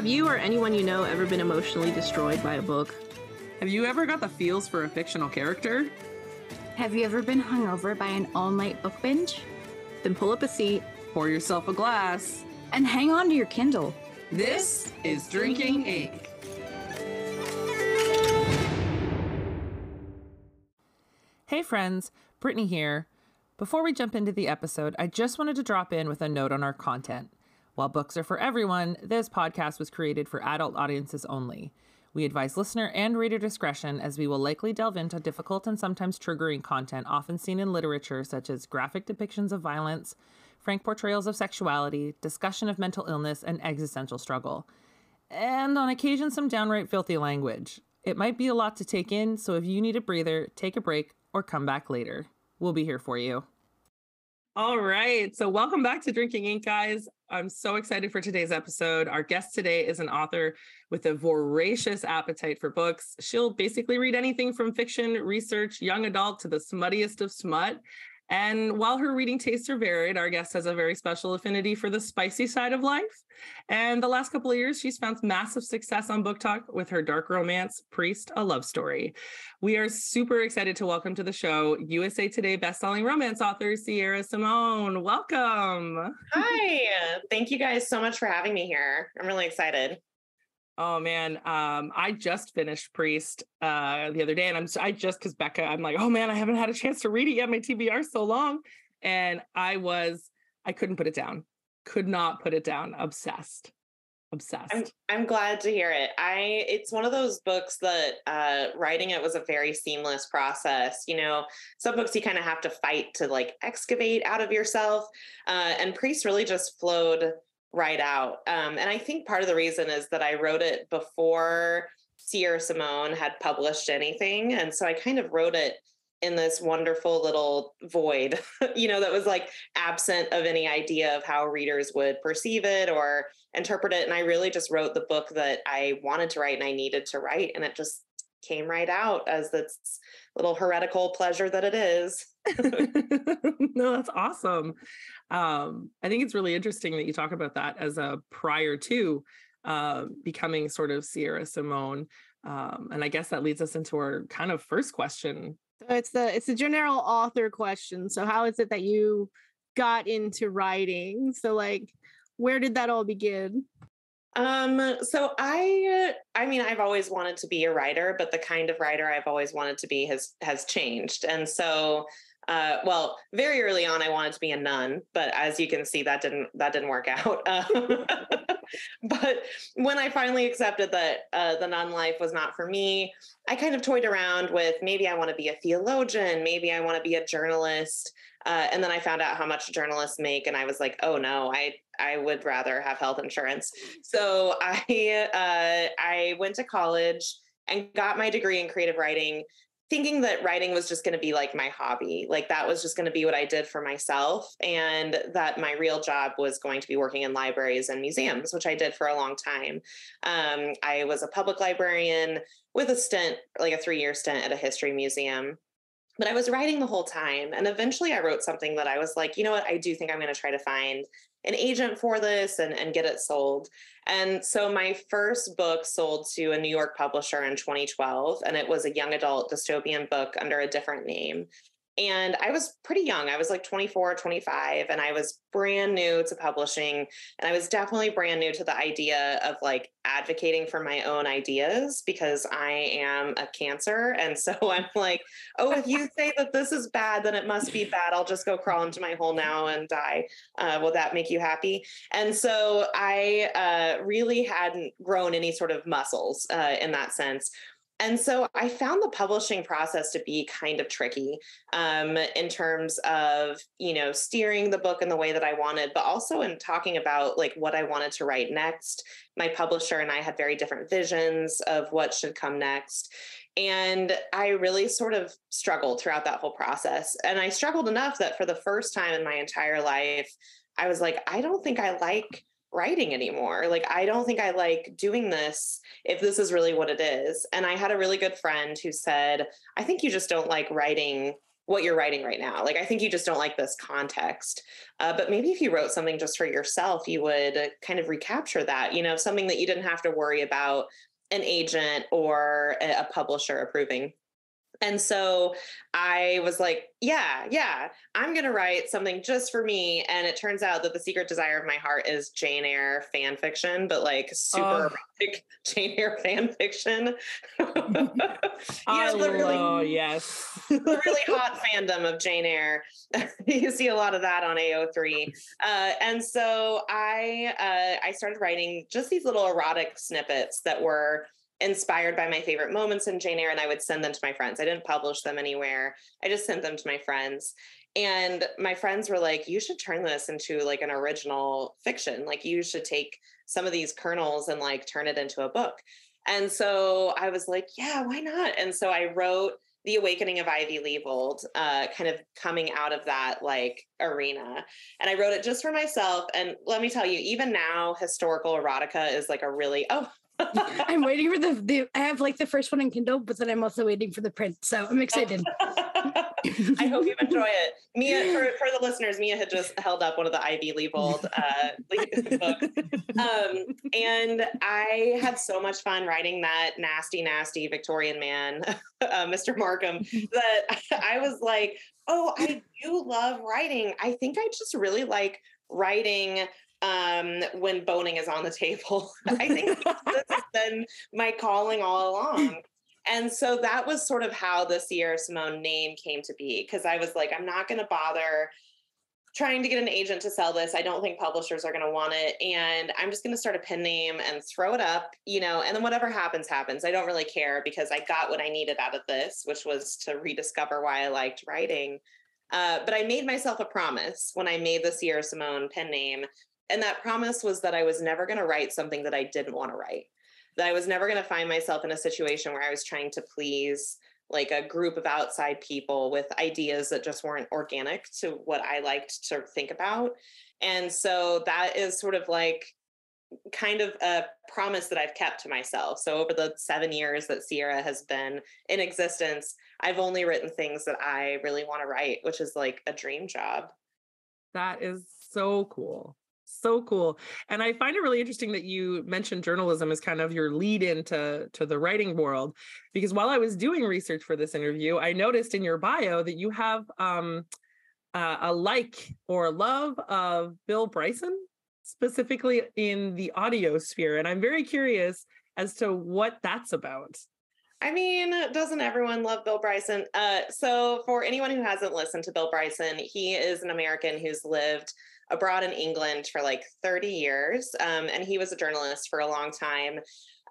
Have you or anyone you know ever been emotionally destroyed by a book? Have you ever got the feels for a fictional character? Have you ever been hungover by an all night book binge? Then pull up a seat, Pour yourself a glass. And hang on to your Kindle. This is Drinking Ink. Hey friends, Brittney here. Before we jump into the episode, I just wanted to drop in with a note on our content. While books are for everyone, this podcast was created for adult audiences only. We advise listener and reader discretion as we will likely delve into difficult and sometimes triggering content often seen in literature, such as graphic depictions of violence, frank portrayals of sexuality, discussion of mental illness, and existential struggle. And on occasion, some downright filthy language. It might be a lot to take in, so if you need a breather, take a break or come back later. We'll be here for you. All right. So, welcome back to Drinking Ink, guys. I'm so excited for today's episode. Our guest today is an author with a voracious appetite for books. She'll basically read anything from fiction, research, young adult to the smuttiest of smut. And while her reading tastes are varied, our guest has a very special affinity for the spicy side of life. And the last couple of years, she's found massive success on BookTok with her dark romance, Priest, a Love Story. We are super excited to welcome to the show USA Today bestselling romance author Sierra Simone. Welcome. Hi. Thank you guys so much for having me here. I'm really excited. Oh man, um, I just finished Priest uh, the other day, and I'm I just because Becca, I'm like, oh man, I haven't had a chance to read it yet. My TBR so long, and I was I couldn't put it down, could not put it down. Obsessed, obsessed. I'm, I'm glad to hear it. I it's one of those books that uh, writing it was a very seamless process. You know, some books you kind of have to fight to like excavate out of yourself, uh, and Priest really just flowed right out. Um, and I think part of the reason is that I wrote it before Sierra Simone had published anything. And so I kind of wrote it in this wonderful little void, you know, that was like absent of any idea of how readers would perceive it or interpret it. And I really just wrote the book that I wanted to write and I needed to write. And it just came right out as this little heretical pleasure that it is. no, that's awesome. Um, I think it's really interesting that you talk about that as a prior to uh, becoming sort of Sierra Simone. Um, and I guess that leads us into our kind of first question. So it's the it's the general author question. So how is it that you got into writing? So like where did that all begin? Um, so I I mean I've always wanted to be a writer, but the kind of writer I've always wanted to be has has changed. And so uh, well, very early on, I wanted to be a nun, but as you can see, that didn't that didn't work out. Um, but when I finally accepted that uh, the nun life was not for me, I kind of toyed around with maybe I want to be a theologian, maybe I want to be a journalist. Uh, and then I found out how much journalists make, and I was like, "Oh no, I I would rather have health insurance." So I uh, I went to college and got my degree in creative writing thinking that writing was just going to be like my hobby like that was just going to be what i did for myself and that my real job was going to be working in libraries and museums which i did for a long time um, i was a public librarian with a stint like a three year stint at a history museum but I was writing the whole time. And eventually I wrote something that I was like, you know what, I do think I'm going to try to find an agent for this and, and get it sold. And so my first book sold to a New York publisher in 2012, and it was a young adult dystopian book under a different name. And I was pretty young. I was like 24, 25, and I was brand new to publishing. And I was definitely brand new to the idea of like advocating for my own ideas because I am a cancer. And so I'm like, oh, if you say that this is bad, then it must be bad. I'll just go crawl into my hole now and die. Uh, will that make you happy? And so I uh, really hadn't grown any sort of muscles uh, in that sense and so I found the publishing process to be kind of tricky um, in terms of, you know, steering the book in the way that I wanted, but also in talking about like what I wanted to write next. My publisher and I had very different visions of what should come next. And I really sort of struggled throughout that whole process. And I struggled enough that for the first time in my entire life, I was like, I don't think I like writing anymore. Like, I don't think I like doing this if this is really what it is. And I had a really good friend who said, I think you just don't like writing what you're writing right now. Like, I think you just don't like this context. Uh, but maybe if you wrote something just for yourself, you would kind of recapture that, you know, something that you didn't have to worry about an agent or a publisher approving. And so I was like, yeah, yeah, I'm going to write something just for me. And it turns out that the secret desire of my heart is Jane Eyre fan fiction, but like super oh. erotic Jane Eyre fan fiction. you know, the really, oh, yes. the really hot fandom of Jane Eyre. you see a lot of that on AO3. Uh, and so I, uh, I started writing just these little erotic snippets that were inspired by my favorite moments in Jane Eyre and I would send them to my friends. I didn't publish them anywhere. I just sent them to my friends. And my friends were like, you should turn this into like an original fiction. Like you should take some of these kernels and like turn it into a book. And so I was like, yeah, why not? And so I wrote the awakening of ivy Leavold uh, kind of coming out of that like arena and i wrote it just for myself and let me tell you even now historical erotica is like a really oh I'm waiting for the, the. I have like the first one in Kindle, but then I'm also waiting for the print. So I'm excited. I hope you enjoy it. Mia, for, for the listeners, Mia had just held up one of the Ivy Leavold uh, books. Um, and I had so much fun writing that nasty, nasty Victorian man, uh, Mr. Markham, that I was like, oh, I do love writing. I think I just really like writing um, when boning is on the table. I think this has been my calling all along. And so that was sort of how the Sierra Simone name came to be because I was like, I'm not going to bother trying to get an agent to sell this. I don't think publishers are going to want it. And I'm just going to start a pen name and throw it up, you know, and then whatever happens, happens. I don't really care because I got what I needed out of this, which was to rediscover why I liked writing. Uh, but I made myself a promise when I made the Sierra Simone pen name and that promise was that I was never going to write something that I didn't want to write. That I was never going to find myself in a situation where I was trying to please like a group of outside people with ideas that just weren't organic to what I liked to think about. And so that is sort of like kind of a promise that I've kept to myself. So over the 7 years that Sierra has been in existence, I've only written things that I really want to write, which is like a dream job. That is so cool so cool and i find it really interesting that you mentioned journalism as kind of your lead into to the writing world because while i was doing research for this interview i noticed in your bio that you have um, uh, a like or love of bill bryson specifically in the audio sphere and i'm very curious as to what that's about I mean, doesn't everyone love Bill Bryson? Uh, so, for anyone who hasn't listened to Bill Bryson, he is an American who's lived abroad in England for like 30 years, um, and he was a journalist for a long time.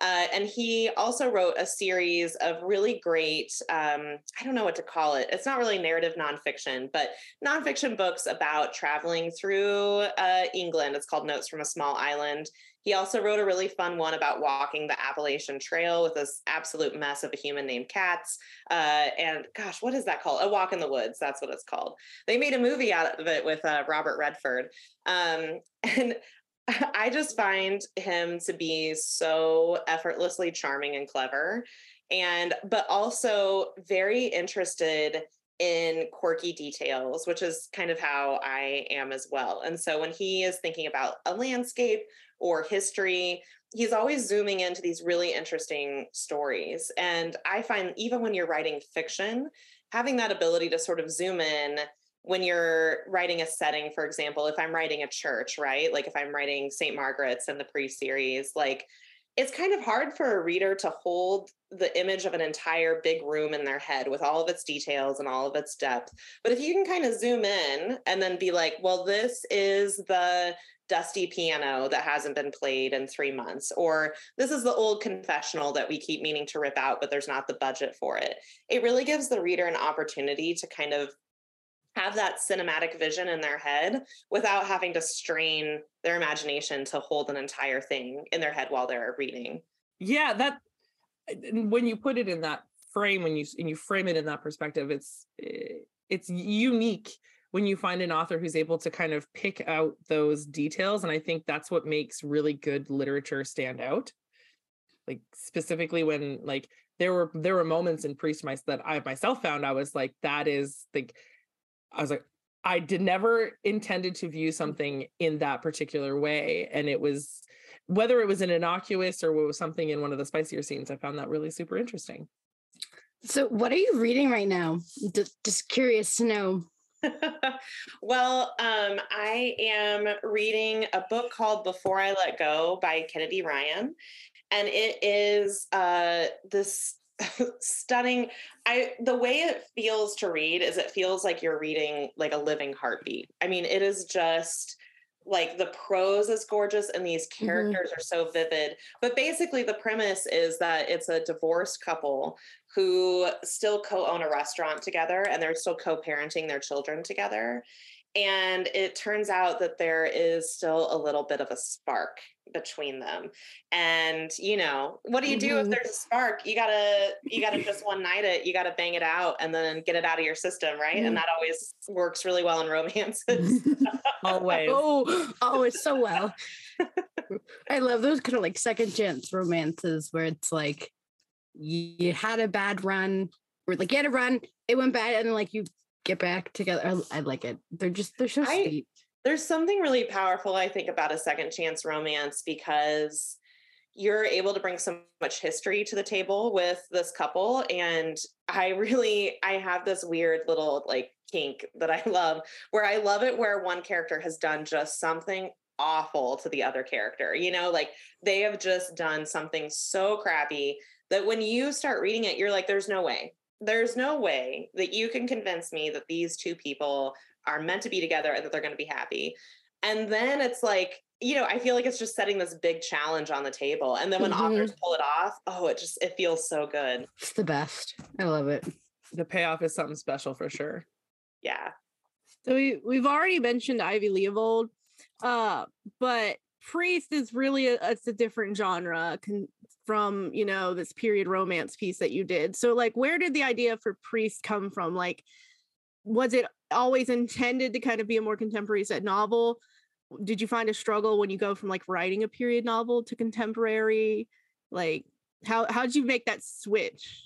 Uh, and he also wrote a series of really great, um, I don't know what to call it. It's not really narrative nonfiction, but nonfiction books about traveling through uh, England. It's called Notes from a Small Island. He also wrote a really fun one about walking the Appalachian Trail with this absolute mess of a human named Katz. Uh, and gosh, what is that called? A Walk in the Woods. That's what it's called. They made a movie out of it with uh, Robert Redford. Um, and I just find him to be so effortlessly charming and clever. And, but also very interested in quirky details, which is kind of how I am as well. And so when he is thinking about a landscape or history, he's always zooming into these really interesting stories. And I find even when you're writing fiction, having that ability to sort of zoom in when you're writing a setting, for example, if I'm writing a church, right? Like if I'm writing St. Margaret's in the Priest series, like it's kind of hard for a reader to hold the image of an entire big room in their head with all of its details and all of its depth. But if you can kind of zoom in and then be like, well, this is the dusty piano that hasn't been played in three months, or this is the old confessional that we keep meaning to rip out, but there's not the budget for it. It really gives the reader an opportunity to kind of have that cinematic vision in their head without having to strain their imagination to hold an entire thing in their head while they're reading. Yeah, that when you put it in that frame when you and you frame it in that perspective it's eh, it's unique when you find an author who's able to kind of pick out those details and i think that's what makes really good literature stand out like specifically when like there were there were moments in priest mice that i myself found i was like that is like i was like i did never intended to view mm. something in that particular way and it was whether it was an innocuous or was something in one of the spicier scenes i found that really super interesting So, what are you reading right now? Just, just curious to know. well, um, I am reading a book called Before I Let Go by Kennedy Ryan. And it is uh, this stunning i the way it feels to read is it feels like you're reading like a living heartbeat i mean it is just like the prose is gorgeous and these characters mm-hmm. are so vivid but basically the premise is that it's a divorced couple who still co-own a restaurant together and they're still co-parenting their children together and it turns out that there is still a little bit of a spark between them and you know what do you do mm-hmm. if there's a spark you gotta you gotta just one night it you gotta bang it out and then get it out of your system right mm-hmm. and that always works really well in romances always oh oh it's so well i love those kind of like second chance romances where it's like you had a bad run or like you had a run it went bad and then like you get back together. I, I like it. They're just they're so I, sweet. There's something really powerful, I think, about a second chance romance because you're able to bring so much history to the table with this couple. And I really I have this weird little like kink that I love where I love it where one character has done just something awful to the other character. You know, like they have just done something so crappy that when you start reading it, you're like, there's no way there's no way that you can convince me that these two people are meant to be together and that they're going to be happy. And then it's like, you know, I feel like it's just setting this big challenge on the table. And then when mm-hmm. authors pull it off, oh, it just it feels so good. It's the best. I love it. The payoff is something special for sure. Yeah. So we we've already mentioned Ivy Leavold, uh, but Priest is really a, it's a different genre con- from you know this period romance piece that you did so like where did the idea for priest come from like was it always intended to kind of be a more contemporary set novel? Did you find a struggle when you go from like writing a period novel to contemporary? Like how how did you make that switch?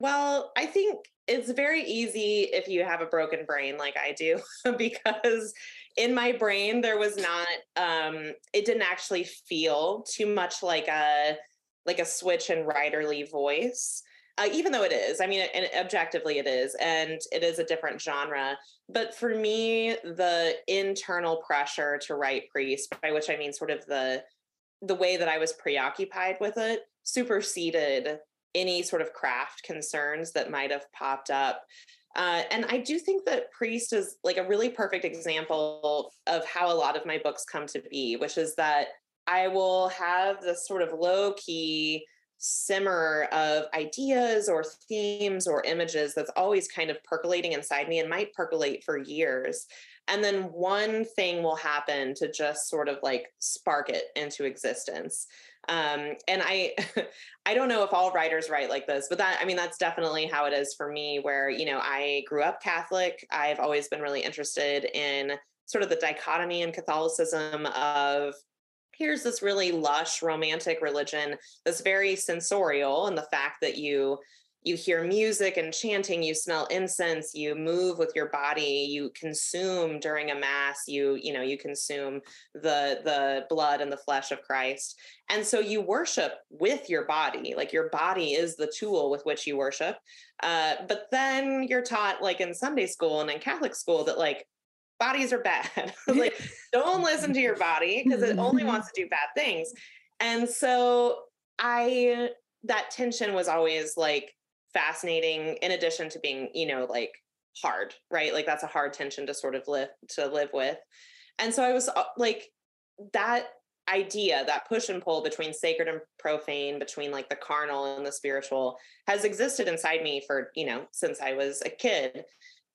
Well i think it's very easy if you have a broken brain like i do because in my brain there was not um it didn't actually feel too much like a like a switch in writerly voice. Uh, even though it is, I mean, and objectively it is, and it is a different genre. But for me, the internal pressure to write priest, by which I mean sort of the the way that I was preoccupied with it, superseded any sort of craft concerns that might have popped up. Uh, and I do think that Priest is like a really perfect example of how a lot of my books come to be, which is that I will have this sort of low key simmer of ideas or themes or images that's always kind of percolating inside me and might percolate for years. And then one thing will happen to just sort of like spark it into existence. Um, and I, I don't know if all writers write like this, but that, I mean, that's definitely how it is for me, where, you know, I grew up Catholic. I've always been really interested in sort of the dichotomy in Catholicism of here's this really lush romantic religion that's very sensorial and the fact that you you hear music and chanting you smell incense you move with your body you consume during a mass you you know you consume the the blood and the flesh of christ. And so you worship with your body like your body is the tool with which you worship. Uh, but then you're taught like in sunday school and in catholic school that like bodies are bad. like, don't listen to your body because it only wants to do bad things. And so I, that tension was always like fascinating in addition to being, you know, like hard, right? Like that's a hard tension to sort of live, to live with. And so I was uh, like, that idea, that push and pull between sacred and profane, between like the carnal and the spiritual has existed inside me for, you know, since I was a kid.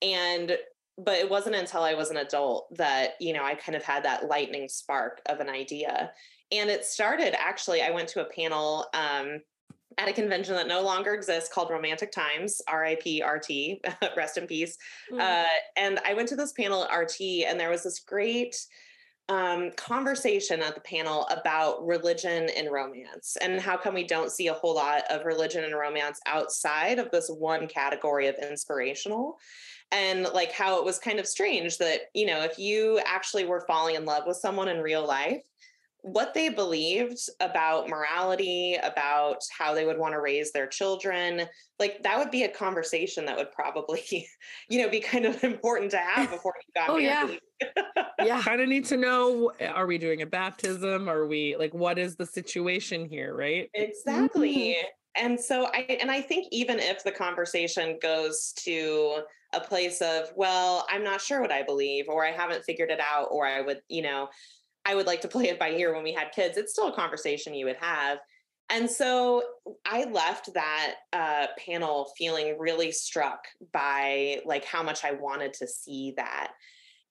And but it wasn't until I was an adult that, you know, I kind of had that lightning spark of an idea. And it started actually, I went to a panel um, at a convention that no longer exists called Romantic Times, RIP RT, rest in peace. Mm. Uh, and I went to this panel at RT, and there was this great um, conversation at the panel about religion and romance and how come we don't see a whole lot of religion and romance outside of this one category of inspirational and like how it was kind of strange that you know if you actually were falling in love with someone in real life what they believed about morality, about how they would want to raise their children, like that would be a conversation that would probably, you know, be kind of important to have before you got oh, married. Yeah. yeah. kind of need to know are we doing a baptism? Are we like what is the situation here, right? Exactly. Mm-hmm. And so I and I think even if the conversation goes to a place of, well, I'm not sure what I believe, or I haven't figured it out, or I would, you know, I would like to play it by ear when we had kids, it's still a conversation you would have. And so I left that uh, panel feeling really struck by like how much I wanted to see that.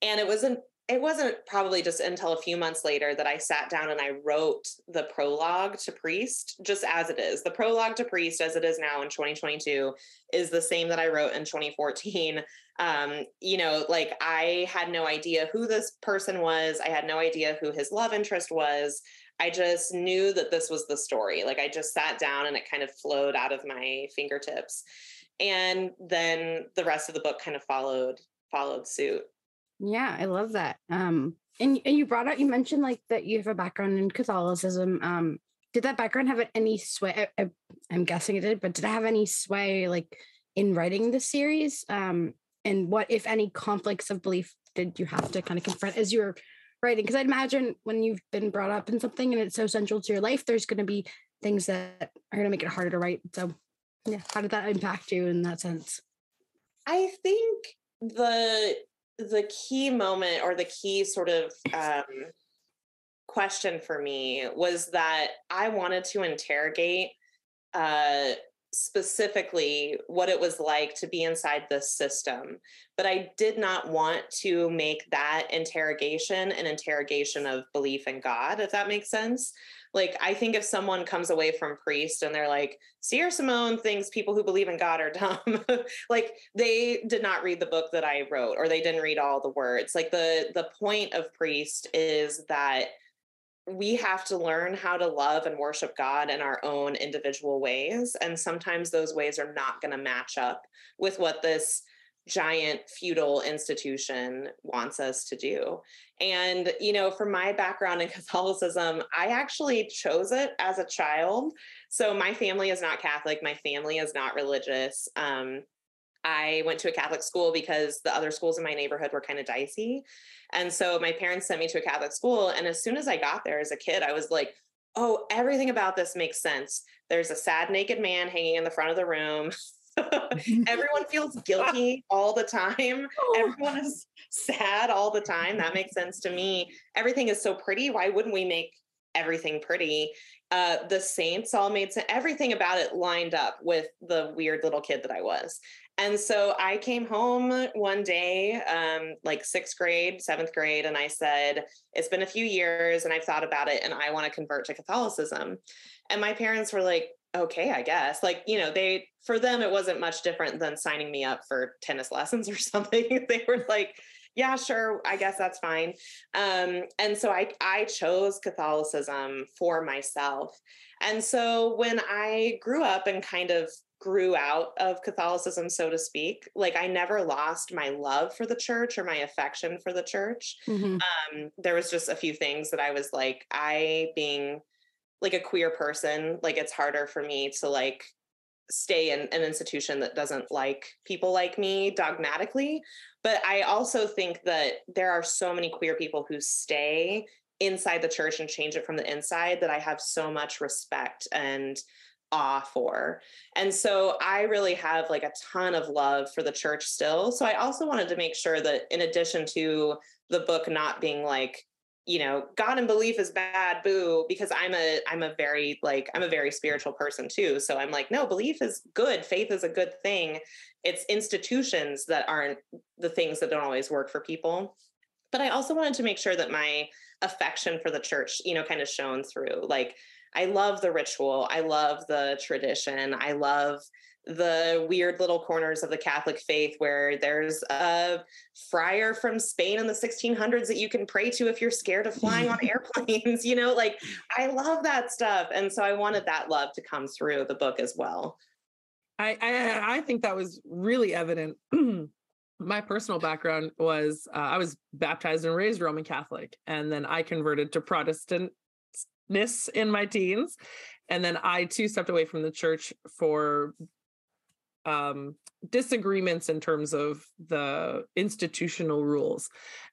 And it wasn't it wasn't probably just until a few months later that I sat down and I wrote the prologue to Priest just as it is. The prologue to Priest as it is now in 2022 is the same that I wrote in 2014 um, you know, like I had no idea who this person was. I had no idea who his love interest was. I just knew that this was the story. Like I just sat down and it kind of flowed out of my fingertips. And then the rest of the book kind of followed followed suit. Yeah, I love that. Um and, and you brought up you mentioned like that you have a background in Catholicism. Um did that background have any sway I, am guessing it did, but did it have any sway like in writing the series? Um and what if any conflicts of belief did you have to kind of confront as you were writing because i'd imagine when you've been brought up in something and it's so central to your life there's going to be things that are going to make it harder to write so yeah how did that impact you in that sense i think the the key moment or the key sort of um, question for me was that i wanted to interrogate uh, specifically what it was like to be inside this system. But I did not want to make that interrogation an interrogation of belief in God, if that makes sense. Like, I think if someone comes away from priest and they're like, Sierra Simone thinks people who believe in God are dumb, like they did not read the book that I wrote or they didn't read all the words. Like the the point of priest is that we have to learn how to love and worship God in our own individual ways. And sometimes those ways are not going to match up with what this giant feudal institution wants us to do. And, you know, from my background in Catholicism, I actually chose it as a child. So my family is not Catholic, my family is not religious. Um, I went to a Catholic school because the other schools in my neighborhood were kind of dicey. And so my parents sent me to a Catholic school. And as soon as I got there as a kid, I was like, oh, everything about this makes sense. There's a sad naked man hanging in the front of the room. Everyone feels guilty all the time. Oh. Everyone is sad all the time. That makes sense to me. Everything is so pretty. Why wouldn't we make everything pretty? Uh, the saints all made sense. Everything about it lined up with the weird little kid that I was. And so I came home one day, um, like sixth grade, seventh grade, and I said, It's been a few years and I've thought about it and I want to convert to Catholicism. And my parents were like, Okay, I guess. Like, you know, they, for them, it wasn't much different than signing me up for tennis lessons or something. they were like, yeah, sure, I guess that's fine. Um, and so I, I chose Catholicism for myself. And so when I grew up and kind of grew out of Catholicism, so to speak. Like I never lost my love for the church or my affection for the church. Mm-hmm. Um, there was just a few things that I was like, I being like a queer person, like it's harder for me to like stay in an institution that doesn't like people like me dogmatically. But I also think that there are so many queer people who stay inside the church and change it from the inside that I have so much respect and awe for. And so I really have like a ton of love for the church still. So I also wanted to make sure that in addition to the book not being like, you know, God and belief is bad, boo, because I'm a I'm a very like I'm a very spiritual person too. So I'm like, no, belief is good. Faith is a good thing. It's institutions that aren't the things that don't always work for people. But I also wanted to make sure that my affection for the church, you know, kind of shone through. Like I love the ritual. I love the tradition. I love the weird little corners of the Catholic faith where there's a friar from Spain in the 1600s that you can pray to if you're scared of flying on airplanes. You know, like I love that stuff. And so I wanted that love to come through the book as well. I, I, I think that was really evident. My personal background was uh, I was baptized and raised Roman Catholic, and then I converted to Protestantness in my teens, and then I too stepped away from the church for um, disagreements in terms of the institutional rules.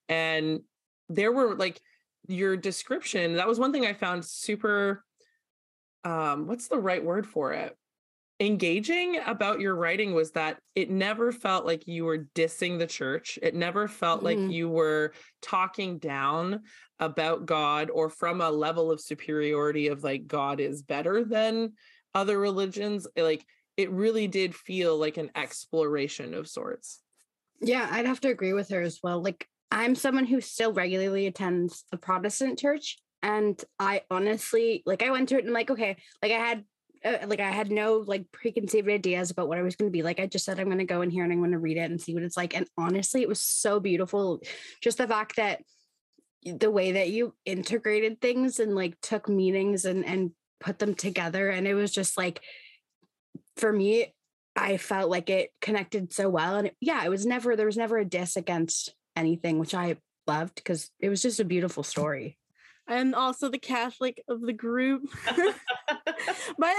And there were like your description, that was one thing I found super um what's the right word for it? Engaging about your writing was that it never felt like you were dissing the church. It never felt mm-hmm. like you were talking down about God or from a level of superiority of like God is better than other religions. Like it really did feel like an exploration of sorts. Yeah, I'd have to agree with her as well. Like, I'm someone who still regularly attends a Protestant church. And I honestly, like, I went to it and, like, okay, like, I had, uh, like, I had no, like, preconceived ideas about what I was going to be. Like, I just said, I'm going to go in here and I'm going to read it and see what it's like. And honestly, it was so beautiful. Just the fact that the way that you integrated things and, like, took meanings and, and, put them together and it was just like for me, I felt like it connected so well. And it, yeah, it was never, there was never a diss against anything, which I loved because it was just a beautiful story. I'm also the Catholic of the group. but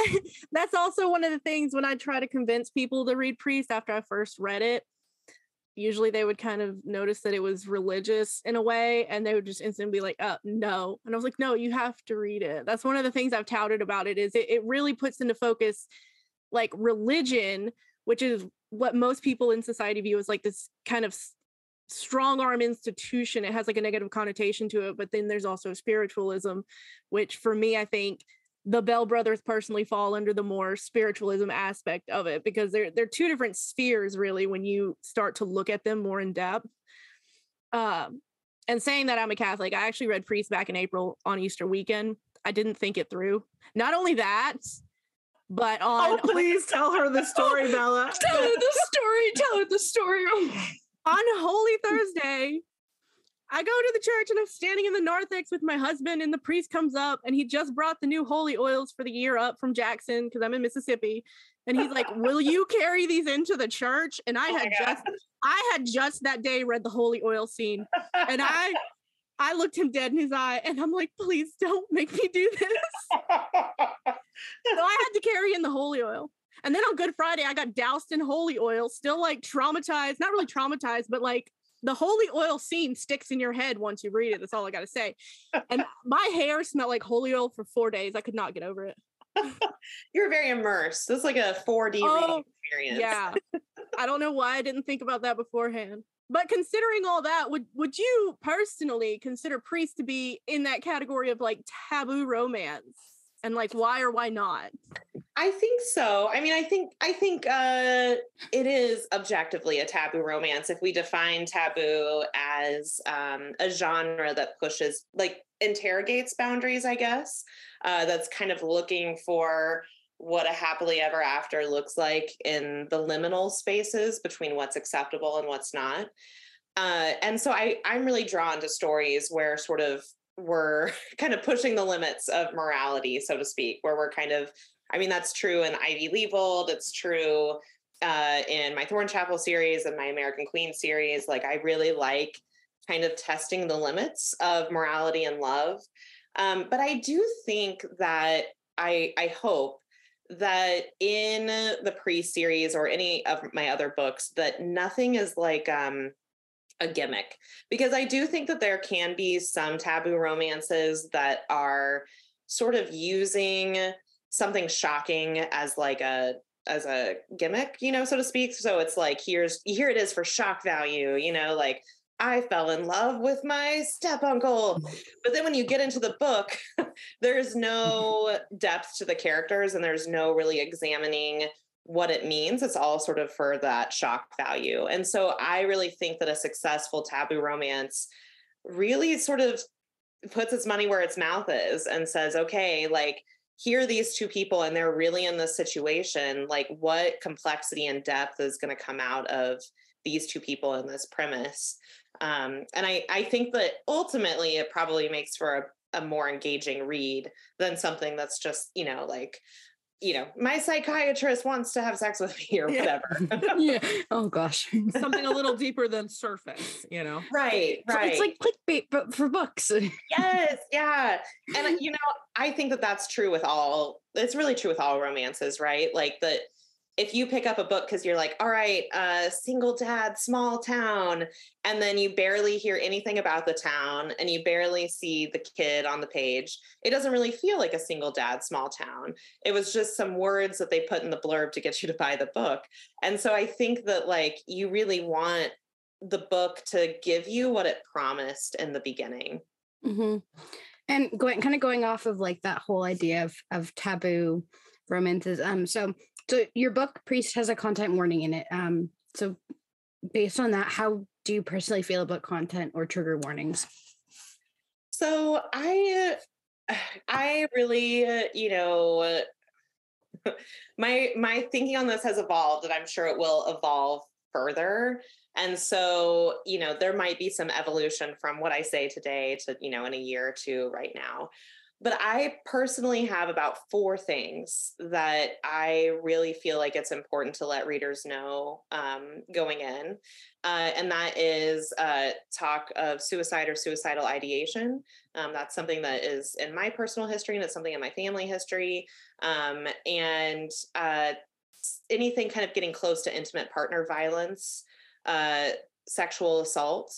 that's also one of the things when I try to convince people to read Priest after I first read it. Usually they would kind of notice that it was religious in a way and they would just instantly be like, oh, no. And I was like, no, you have to read it. That's one of the things I've touted about it is it, it really puts into focus like religion, which is what most people in society view as like this kind of strong arm institution. It has like a negative connotation to it, but then there's also spiritualism, which for me, I think the Bell brothers personally fall under the more spiritualism aspect of it because they're they're two different spheres really when you start to look at them more in depth. Um, and saying that I'm a Catholic, I actually read Priest back in April on Easter weekend. I didn't think it through. Not only that, but on oh, please tell her the story, Bella. tell her the story. Tell her the story. on Holy Thursday, I go to the church and I'm standing in the narthex with my husband, and the priest comes up and he just brought the new holy oils for the year up from Jackson because I'm in Mississippi. And he's like, Will you carry these into the church? And I oh had just I had just that day read the holy oil scene. And I I looked him dead in his eye and I'm like, please don't make me do this. so I had to carry in the holy oil. And then on Good Friday, I got doused in holy oil, still like traumatized, not really traumatized, but like the holy oil scene sticks in your head once you read it. That's all I got to say. And my hair smelled like holy oil for four days. I could not get over it. You're very immersed. This is like a 4D oh, reading experience. Yeah. I don't know why I didn't think about that beforehand. But considering all that, would would you personally consider Priest to be in that category of like taboo romance? And like why or why not? I think so. I mean, I think I think uh, it is objectively a taboo romance if we define taboo as um, a genre that pushes, like, interrogates boundaries. I guess uh, that's kind of looking for what a happily ever after looks like in the liminal spaces between what's acceptable and what's not. Uh, and so I, I'm really drawn to stories where sort of we're kind of pushing the limits of morality, so to speak, where we're kind of, I mean, that's true in Ivy Leavold, it's true uh, in my Thorn Chapel series and my American Queen series. Like, I really like kind of testing the limits of morality and love. Um, but I do think that I, I hope that in the Priest series or any of my other books that nothing is like um a gimmick because i do think that there can be some taboo romances that are sort of using something shocking as like a as a gimmick you know so to speak so it's like here's here it is for shock value you know like I fell in love with my step uncle. But then when you get into the book, there's no depth to the characters and there's no really examining what it means. It's all sort of for that shock value. And so I really think that a successful taboo romance really sort of puts its money where its mouth is and says, okay, like, here are these two people and they're really in this situation like what complexity and depth is going to come out of these two people in this premise um, and I, I think that ultimately it probably makes for a, a more engaging read than something that's just you know like you know, my psychiatrist wants to have sex with me or whatever. yeah. Oh gosh. Something a little deeper than surface, you know? right, So right. It's like clickbait, but for books. yes, yeah. And you know, I think that that's true with all it's really true with all romances, right? Like that if you pick up a book because you're like, all right, uh, single dad, small town, and then you barely hear anything about the town and you barely see the kid on the page, it doesn't really feel like a single dad, small town. It was just some words that they put in the blurb to get you to buy the book. And so I think that like you really want the book to give you what it promised in the beginning. hmm And going kind of going off of like that whole idea of of taboo romances. Um, so so your book Priest has a content warning in it. Um, so based on that, how do you personally feel about content or trigger warnings? So I, I really, you know, my my thinking on this has evolved, and I'm sure it will evolve further. And so, you know, there might be some evolution from what I say today to, you know, in a year or two right now. But I personally have about four things that I really feel like it's important to let readers know um, going in. Uh, and that is uh, talk of suicide or suicidal ideation. Um, that's something that is in my personal history and it's something in my family history. Um, and uh, anything kind of getting close to intimate partner violence, uh, sexual assault,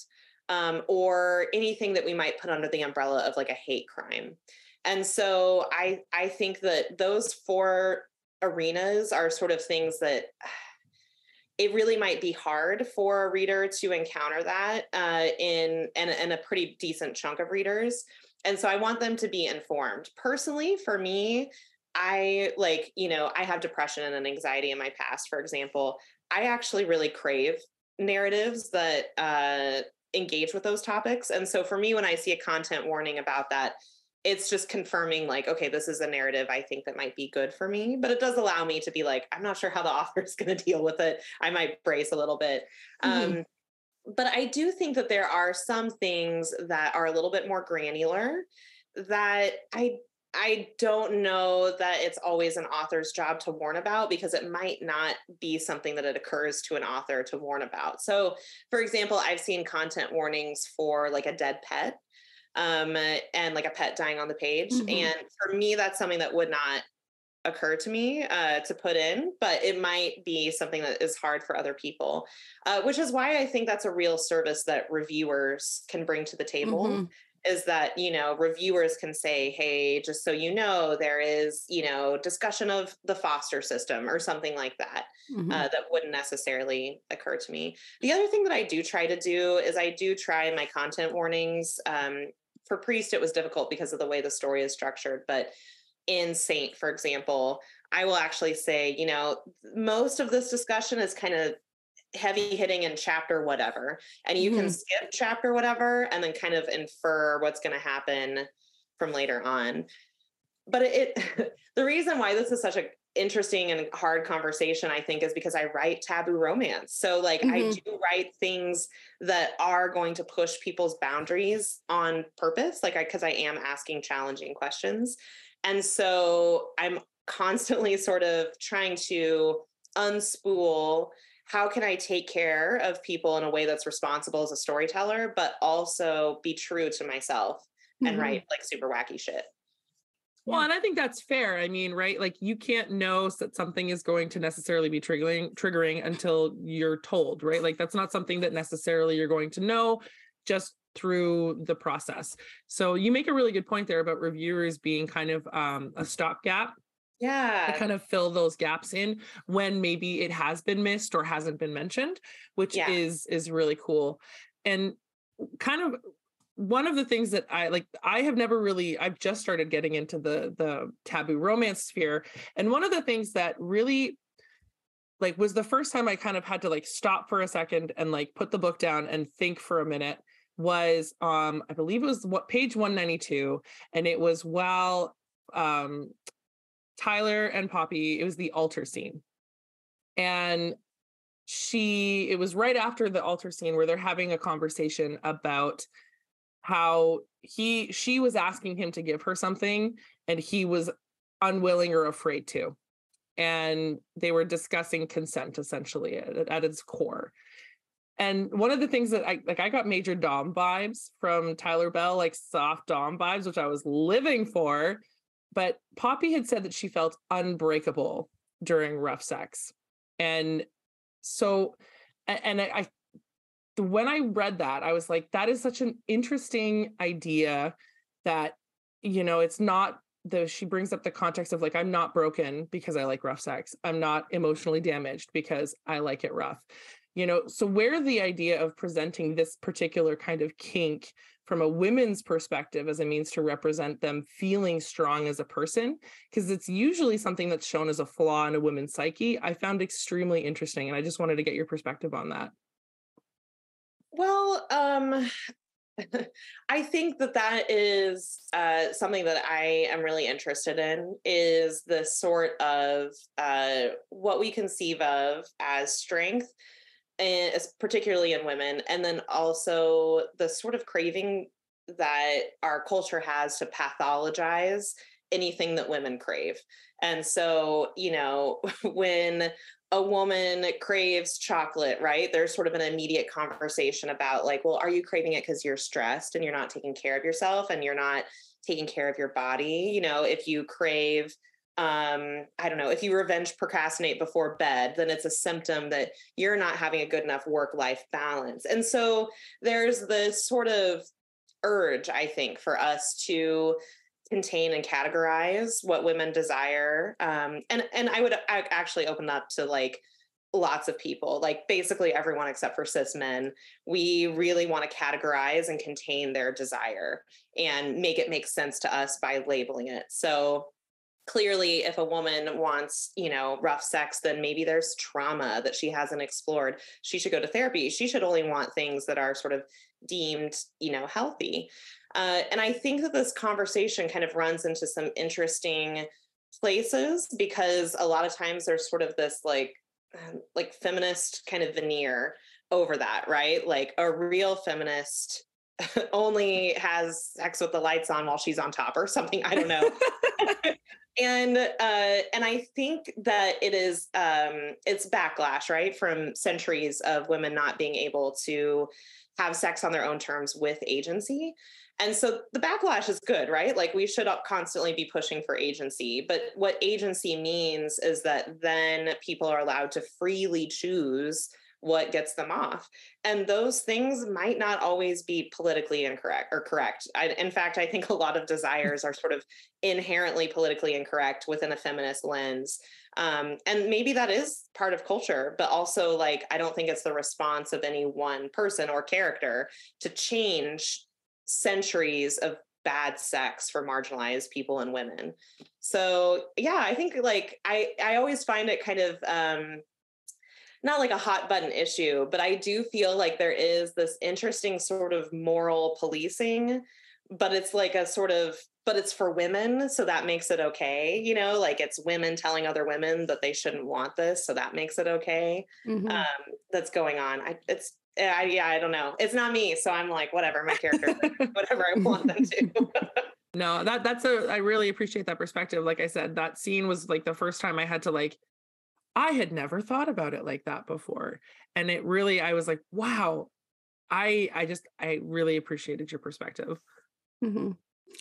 um, or anything that we might put under the umbrella of like a hate crime. And so I I think that those four arenas are sort of things that it really might be hard for a reader to encounter that uh, in, in a pretty decent chunk of readers. And so I want them to be informed. Personally, for me, I like, you know, I have depression and anxiety in my past, for example. I actually really crave narratives that uh, engage with those topics. And so for me, when I see a content warning about that, it's just confirming like okay this is a narrative i think that might be good for me but it does allow me to be like i'm not sure how the author is going to deal with it. I might brace a little bit. Mhm. um, but i do think that there are some things that are a little bit more granular that i i don't know that it's always an author's job to warn about because it might not be something that it occurs to an author to warn about. So for example i've seen content warnings for like a dead pet um, and like a pet dying on the page. Mhm. And for me, that's something that would not occur to me uh, to put in, but it might be something that is hard for other people, uh, which is why I think that's a real service that reviewers can bring to the table. Mhm. Is that, you know, reviewers can say, hey, just so you know, there is, you know, discussion of the foster system or something like that Mhm. uh, that wouldn't necessarily occur to me. The other thing that I do try to do is I do try my content warnings. Um, for Priest, it was difficult because of the way the story is structured, but in Saint, for example, I will actually say, you know, most of this discussion is kind of heavy hitting in chapter whatever, and you can Mhm. skip chapter whatever and then kind of infer what's going to happen from later on. But it, the reason why this is such a interesting and hard conversation i think is because i write taboo romance so like i Mhm. do write things that are going to push people's boundaries on purpose like i because i am asking challenging questions and so i'm constantly sort of trying to unspool how can i take care of people in a way that's responsible as a storyteller but also be true to myself and Mhm. write like super wacky shit Well, and I think that's fair. I mean, right? Like you can't know that something is going to necessarily be triggering triggering until you're told, right? Like that's not something that necessarily you're going to know just through the process. So you make a really good point there about reviewers being kind of um, a stopgap yeah to kind of fill those gaps in when maybe it has been missed or hasn't been mentioned, which Yeah. is is really cool. And kind of one of the things that I like I have never really I've just started getting into the the taboo romance sphere and one of the things that really like was the first time I kind of had to like stop for a second and like put the book down and think for a minute was um I believe it was what page 192 and it was while um Tyler and Poppy, it was the altar scene. And she, it was right after the altar scene where they're having a conversation about how he, she was asking him to give her something and he was unwilling or afraid to. And they were discussing consent essentially at, at its core. And one of the things that I like, I got major Dom vibes from Tyler Bell, like soft Dom vibes, which I was living for. But Poppy had said that she felt unbreakable during rough sex. And so, and I, I when I read that, I was like, that is such an interesting idea that, you know, it's not the she brings up the context of like i'm not broken because i like rough sex. I'm not emotionally damaged because i like it rough. You know so where the idea of presenting this particular kind of kink from a women's perspective as a means to represent them feeling strong as a person because it's usually something that's shown as a flaw in a woman's psyche i found extremely interesting and i just wanted to get your perspective on that well um I think that that is uh, something that I am really interested in is the sort of uh, what we conceive of as strength and particularly in women and then also the sort of craving that our culture has to pathologize anything that women crave. And so you know when a woman craves chocolate right? There's sort of an immediate conversation about like well are you craving it because you're stressed and you're not taking care of yourself and you're not taking care of your body? You know if you crave um i don't know if you revenge procrastinate before bed then it's a symptom that you're not having a good enough work life balance. And so there's this sort of urge i think for us to contain and categorize what women desire um and and i would actually open up to like lots of people, like basically everyone except for cis men, we really want to categorize and contain their desire and make it make sense to us by labeling it. So clearly if a woman wants you know rough sex then maybe there's trauma that she hasn't explored. She should go to therapy. She should only want things that are sort of deemed you know healthy. Uh, and i think that this conversation kind of runs into some interesting places because a lot of times there's sort of this like um, like feminist kind of veneer over that right? Like a real feminist only has sex with the lights on while she's on top or something. I don't know and uh, and I think that it is um, it's backlash right from centuries of women not being able to have sex on their own terms with agency. And so the backlash is good, right? Like we should constantly be pushing for agency. But what agency means is that then people are allowed to freely choose what gets them off. And those things might not always be politically incorrect or correct. I, in fact, I think a lot of desires are sort of inherently politically incorrect within a feminist lens. Um, and maybe that is part of culture, but also, like, I don't think it's the response of any one person or character to change centuries of bad sex for marginalized people and women. So yeah, I think like I I always find it kind of um not like a hot button issue, but I do feel like there is this interesting sort of moral policing, but it's like a sort of but it's for women, so that makes it okay. You know, like it's women telling other women that they shouldn't want this, so that makes it okay. Mm-hmm. Um, that's going on. I, it's I, yeah, I don't know. It's not me, so I'm like, whatever. My character, whatever I want them to. no, that that's a. I really appreciate that perspective. Like I said, that scene was like the first time I had to like I had never thought about it like that before. And it really, I was like, wow, I, I just, I really appreciated your perspective. Mm-hmm.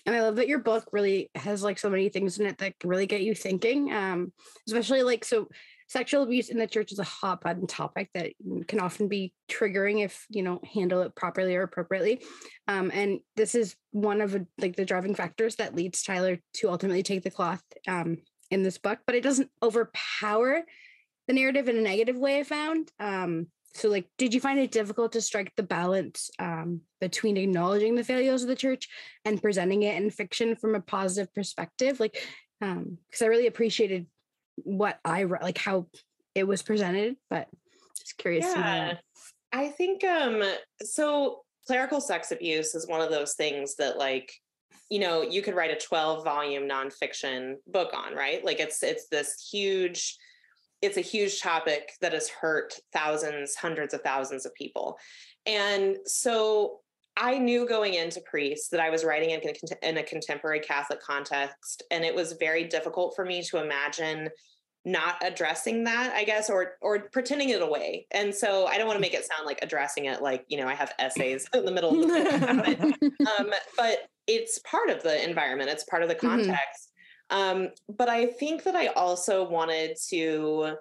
And I love that your book really has like so many things in it that really get you thinking. Um, especially like, so sexual abuse in the church is a hot button topic that can often be triggering if you know handle it properly or appropriately um, and this is one of like the driving factors that leads tyler to ultimately take the cloth um, in this book, but it doesn't overpower the narrative in a negative way. I found. Um, so, like, did you find it difficult to strike the balance um, between acknowledging the failures of the church and presenting it in fiction from a positive perspective? Like, because um, I really appreciated what I like how it was presented, but just curious. Yeah, I think um so clerical sex abuse is one of those things that like you know you could write a 12 volume nonfiction book on right? Like it's it's this huge it's a huge topic that has hurt thousands hundreds of thousands of people. And so I knew going into Priest that I was writing in, in a contemporary Catholic context, and it was very difficult for me to imagine not addressing that i guess or or pretending it away. And so i don't want to make it sound like addressing it like you know i have essays in the middle of the book. Um, but it's part of the environment it's part of the mm-hmm. context mm-hmm. um, but i think that i also wanted to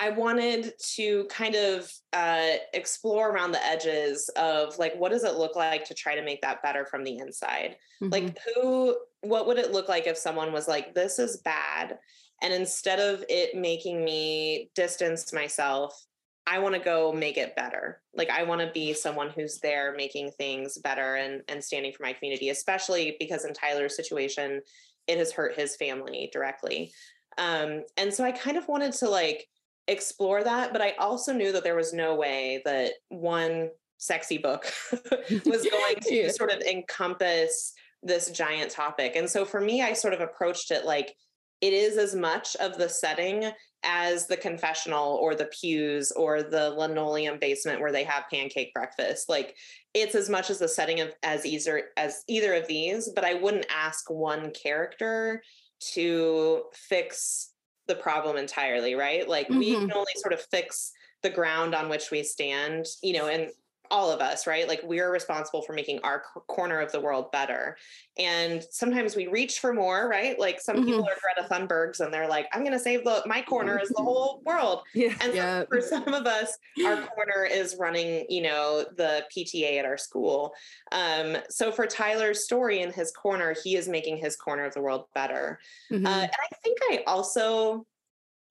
I wanted to kind of uh, explore around the edges of like, what does it look like to try to make that better from the inside? Mm-hmm. Like, who, what would it look like if someone was like, this is bad? And instead of it making me distance myself, I want to go make it better. Like I want to be someone who's there making things better and and standing for my community, especially because in Tyler's situation, it has hurt his family directly. Um, and so I kind of wanted to like explore that, but I also knew that there was no way that one sexy book was going to yeah. sort of encompass this giant topic. And so for me, I sort of approached it like it is as much of the setting as the confessional or the pews or the linoleum basement where they have pancake breakfast like it's as much as the setting of as either as either of these but i wouldn't ask one character to fix the problem entirely right like mm-hmm. we can only sort of fix the ground on which we stand you know and all of us, right? Like we're responsible for making our corner of the world better. And sometimes we reach for more, right? Like some mm-hmm. people are Greta Thunbergs and they're like, I'm going to save the, my corner is the whole world. Yeah. And yeah. for some of us, our corner is running, you know, the PTA at our school. Um, so for Tyler's story in his corner, he is making his corner of the world better. Mm-hmm. Uh, and I think I also,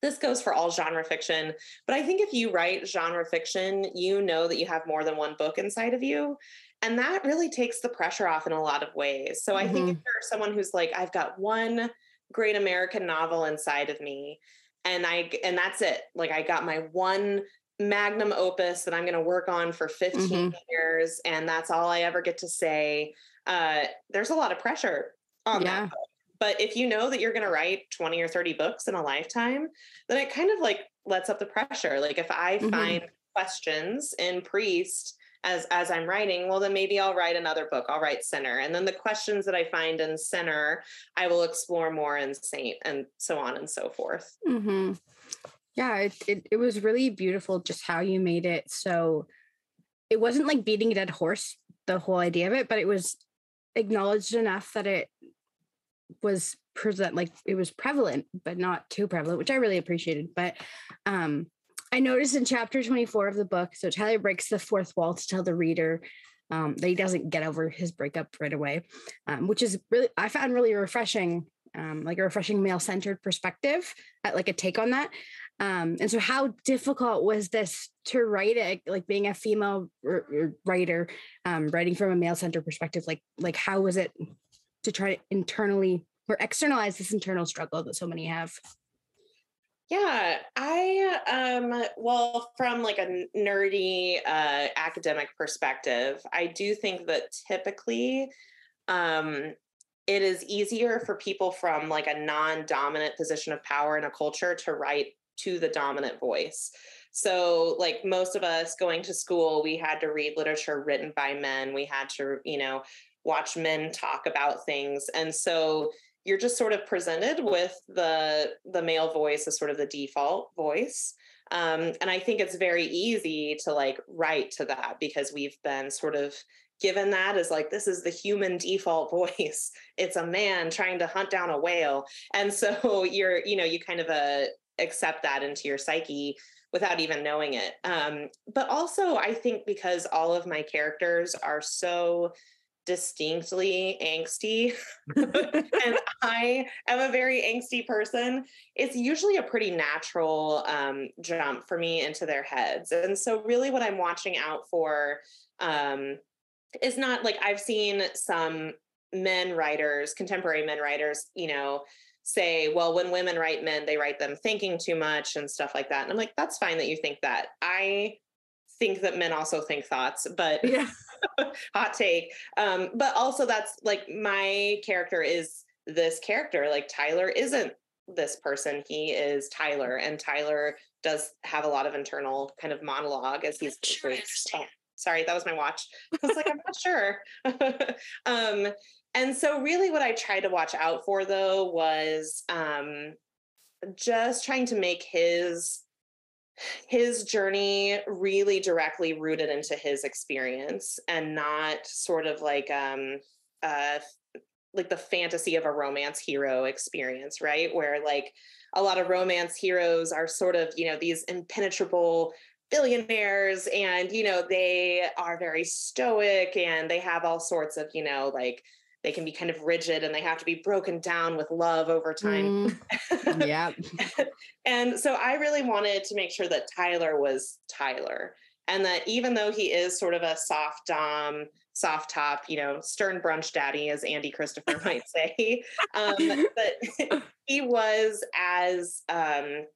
this goes for all genre fiction, but I think if you write genre fiction, you know that you have more than one book inside of you. And that really takes the pressure off in a lot of ways. So mm-hmm. I think if mm-hmm. you're someone who's like, I've got one great American novel inside of me, and I and that's it. Like I got my one magnum opus that I'm going to work on for 15 mm-hmm. years, and that's all I ever get to say. Uh, there's a lot of pressure on yeah. that. Book. But if you know that you're going to write 20 or 30 books in a lifetime, then it kind of like lets up the pressure. Like if I mm-hmm. find questions in Priest as as I'm writing, well then maybe I'll write another book. I'll write Sinner. And then the questions that I find in Sinner, I will explore more in Saint and so on and so forth. Mm-hmm. Yeah, it, it, it was really beautiful just how you made it so it wasn't like beating a dead horse the whole idea of it, but it was acknowledged enough that it was present like it was prevalent but not too prevalent which i really appreciated but um i noticed in chapter 24 of the book so tyler breaks the fourth wall to tell the reader um, that he doesn't get over his breakup right away um, which is really i found really refreshing um, like a refreshing male-centered perspective at like a take on that um, and so how difficult was this to write it like being a female r- r- writer um, writing from a male-centered perspective like like how was it to try to internally or externalize this internal struggle that so many have? Yeah, I um well from like a nerdy uh academic perspective, I do think that typically um it is easier for people from like a non-dominant position of power in a culture to write to the dominant voice. So, like most of us going to school, we had to read literature written by men. We had to, you know, watch men talk about things. And so you're just sort of presented with the the male voice as sort of the default voice. Um, and i think it's very easy to like write to that because we've been sort of given that as like this is the human default voice. It's a man trying to hunt down a whale. And so you're you know you kind of uh, accept that into your psyche without even knowing it. Um, but also i think because all of my characters are so distinctly angsty and I am a very angsty person, it's usually a pretty natural um, jump for me into their heads. And so, really, what I'm watching out for um, is not like I've seen some men writers, contemporary men writers, you know, say, well, when women write men, they write them thinking too much and stuff like that. And I'm like, that's fine that you think that. I think that men also think thoughts, but yeah. hot take. Um, but also that's like my character is this character. Like Tyler isn't this person. He is Tyler, and Tyler does have a lot of internal kind of monologue as he's. Sure, oh, sorry, that was my watch. I was like, I'm not sure. um, and so, really, what I tried to watch out for though was um, just trying to make his his journey really directly rooted into his experience and not sort of like um uh like the fantasy of a romance hero experience right? Where like a lot of romance heroes are sort of you know these impenetrable billionaires and you know they are very stoic and they have all sorts of you know like they can be kind of rigid and they have to be broken down with love over time. Mm, yeah. and so I really wanted to make sure that Tyler was Tyler and that even though he is sort of a soft dom, soft top, you know, stern brunch daddy, as Andy Christopher might say, um, but he was as um,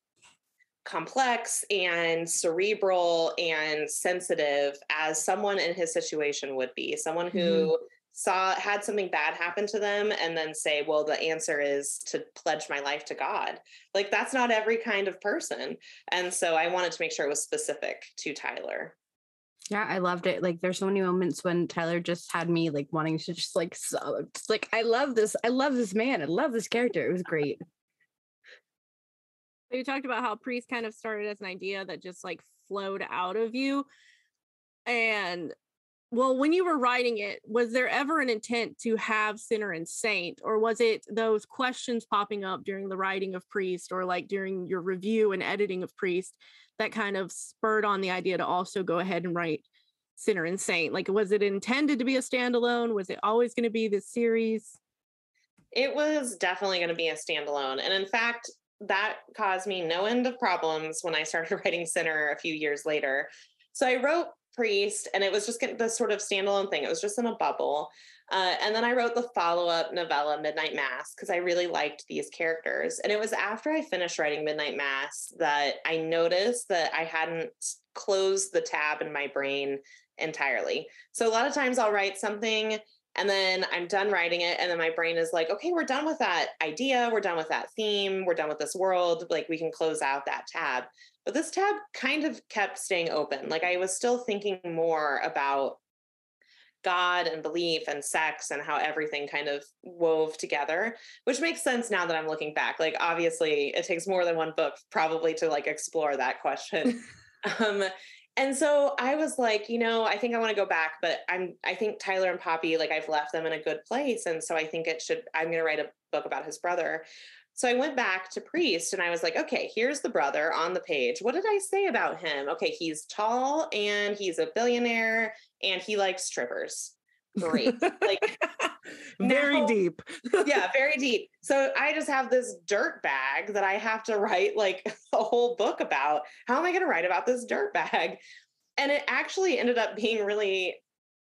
complex and cerebral and sensitive as someone in his situation would be someone who mm-hmm saw had something bad happen to them and then say well the answer is to pledge my life to god. Like that's not every kind of person and so i wanted to make sure it was specific to tyler. Yeah i loved it like there's so many moments when tyler just had me like wanting to just like so just like i love this i love this man i love this character it was great. You talked about how priest kind of started as an idea that just like flowed out of you and well, when you were writing it, was there ever an intent to have sinner and saint, or was it those questions popping up during the writing of priest, or like during your review and editing of priest, that kind of spurred on the idea to also go ahead and write sinner and saint? Like, was it intended to be a standalone? Was it always going to be this series? It was definitely going to be a standalone, and in fact, that caused me no end of problems when I started writing Sinner a few years later. So I wrote priest and it was just the sort of standalone thing it was just in a bubble uh, and then i wrote the follow-up novella midnight mass because i really liked these characters and it was after i finished writing midnight mass that i noticed that i hadn't closed the tab in my brain entirely so a lot of times i'll write something and then i'm done writing it and then my brain is like okay we're done with that idea we're done with that theme we're done with this world like we can close out that tab but this tab kind of kept staying open. Like I was still thinking more about God and belief and sex and how everything kind of wove together, which makes sense now that I'm looking back. Like obviously it takes more than one book probably to like explore that question. um and so I was like, you know, I think I want to go back, but I'm I think Tyler and Poppy like I've left them in a good place and so I think it should I'm going to write a book about his brother. So I went back to Priest and I was like, okay, here's the brother on the page. What did I say about him? Okay, he's tall and he's a billionaire and he likes strippers. Great. like very now, deep. yeah, very deep. So I just have this dirt bag that I have to write like a whole book about. How am I going to write about this dirt bag? And it actually ended up being really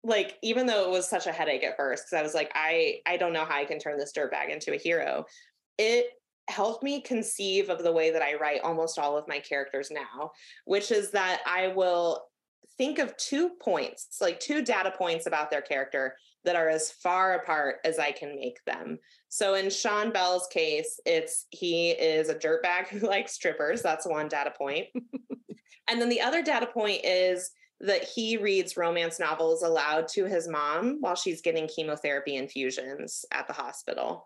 like even though it was such a headache at first because I was like I I don't know how I can turn this dirt bag into a hero it helped me conceive of the way that I write almost all of my characters now, which is that I will think of two points, like two data points about their character that are as far apart as I can make them. So in Sean Bell's case, it's he is a dirtbag who likes strippers. That's one data point. and then the other data point is that he reads romance novels aloud to his mom while she's getting chemotherapy infusions at the hospital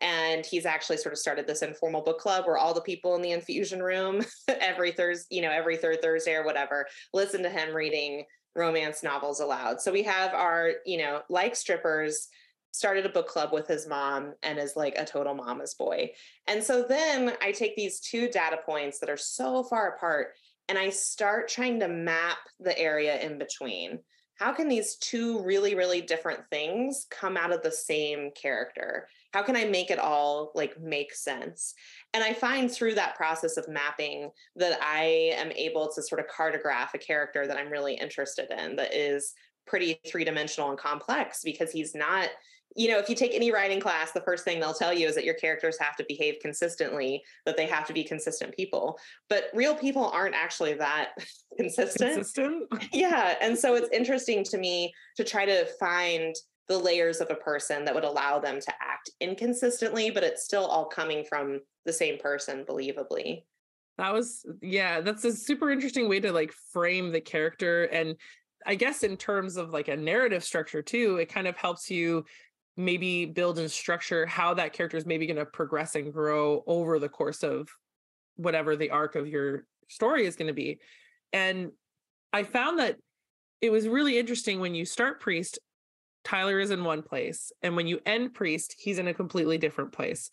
and he's actually sort of started this informal book club where all the people in the infusion room every thursday you know every third thursday or whatever listen to him reading romance novels aloud. So we have our you know like strippers started a book club with his mom and is like a total mama's boy. And so then i take these two data points that are so far apart and i start trying to map the area in between. How can these two really really different things come out of the same character how can i make it all like make sense and i find through that process of mapping that i am able to sort of cartograph a character that i'm really interested in that is pretty three-dimensional and complex because he's not you know, if you take any writing class, the first thing they'll tell you is that your characters have to behave consistently, that they have to be consistent people. But real people aren't actually that consistent. Consistent? Yeah. And so it's interesting to me to try to find the layers of a person that would allow them to act inconsistently, but it's still all coming from the same person, believably. That was, yeah, that's a super interesting way to like frame the character. And I guess in terms of like a narrative structure too, it kind of helps you maybe build and structure how that character is maybe going to progress and grow over the course of whatever the arc of your story is going to be. And I found that it was really interesting when you start Priest, Tyler is in one place. And when you end Priest, he's in a completely different place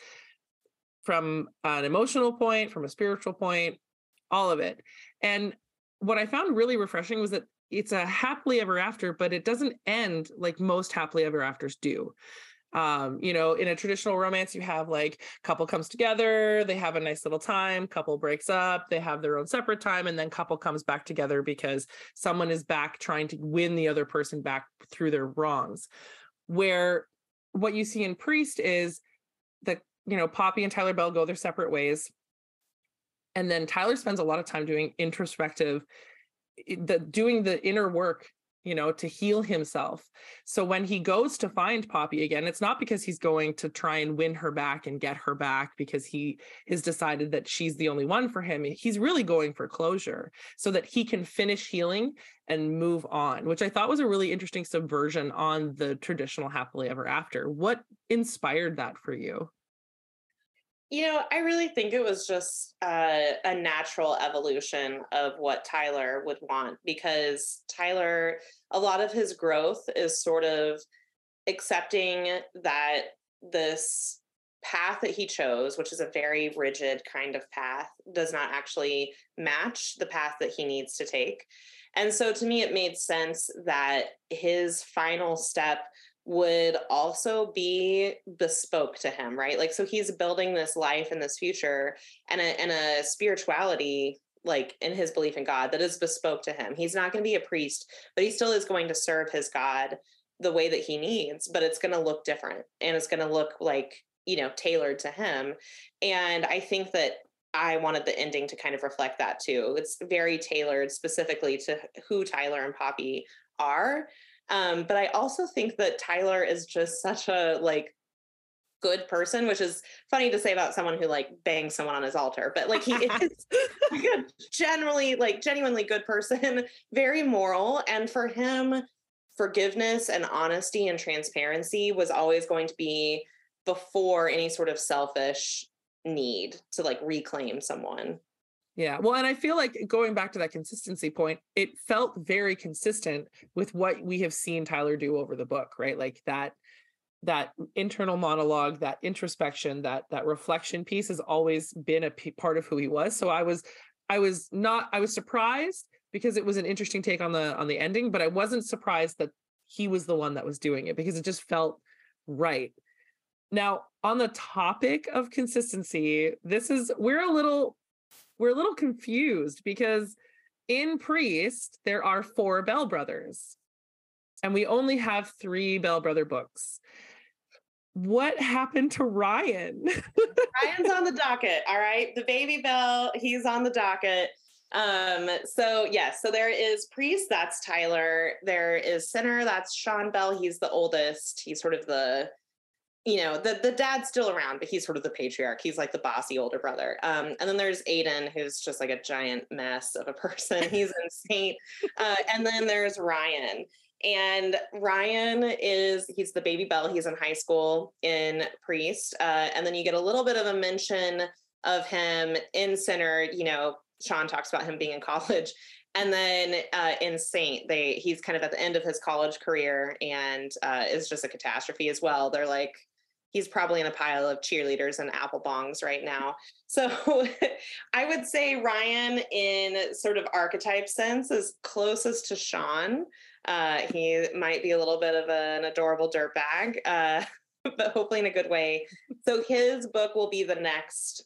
from an emotional point, from a spiritual point, all of it. And what I found really refreshing was that it's a happily ever after, but it doesn't end like most happily ever afters do. Um, you know, in a traditional romance, you have like couple comes together, they have a nice little time, couple breaks up, they have their own separate time, and then couple comes back together because someone is back trying to win the other person back through their wrongs. Where what you see in Priest is that, you know, Poppy and Tyler Bell go their separate ways. And then Tyler spends a lot of time doing introspective the doing the inner work you know to heal himself. So when he goes to find poppy again it's not because he's going to try and win her back and get her back because he has decided that she's the only one for him. He's really going for closure so that he can finish healing and move on which i thought was a really interesting subversion on the traditional happily ever after. What inspired that for you? You know, I really think it was just uh, a natural evolution of what Tyler would want because Tyler, a lot of his growth is sort of accepting that this path that he chose, which is a very rigid kind of path, does not actually match the path that he needs to take. And so to me, it made sense that his final step would also be bespoke to him, right? Like, so he's building this life and this future and a, and a spirituality, like in his belief in God, that is bespoke to him. He's not going to be a priest, but he still is going to serve his God the way that he needs, but it's going to look different and it's going to look like, you know, tailored to him. And I think that I wanted the ending to kind of reflect that too. It's very tailored specifically to who Tyler and Poppy are um, but I also think that Tyler is just such a like good person, which is funny to say about someone who like bangs someone on his altar, but like he is a generally like genuinely good person, very moral. And for him, forgiveness and honesty and transparency was always going to be before any sort of selfish need to like reclaim someone. Yeah. Well, and I feel like going back to that consistency point, it felt very consistent with what we have seen Tyler do over the book, right? Like that that internal monologue, that introspection, that that reflection piece has always been a p- part of who he was. So I was I was not I was surprised because it was an interesting take on the on the ending, but I wasn't surprised that he was the one that was doing it because it just felt right. Now, on the topic of consistency, this is we're a little we're a little confused because in Priest, there are four Bell brothers, and we only have three Bell brother books. What happened to Ryan? Ryan's on the docket. All right. The baby Bell, he's on the docket. Um, so yes, yeah, so there is Priest, that's Tyler. There is Sinner, that's Sean Bell. He's the oldest. He's sort of the you know, the the dad's still around, but he's sort of the patriarch. He's like the bossy older brother. Um, and then there's Aiden, who's just like a giant mess of a person. He's insane. Uh, and then there's Ryan. And Ryan is he's the baby Bell. He's in high school in Priest. Uh, and then you get a little bit of a mention of him in Sinner. You know, Sean talks about him being in college. And then uh, in Saint, they he's kind of at the end of his college career and uh, is just a catastrophe as well. They're like he's probably in a pile of cheerleaders and apple bongs right now. So I would say Ryan, in sort of archetype sense, is closest to Sean. Uh, he might be a little bit of an adorable dirtbag, uh, but hopefully in a good way. So his book will be the next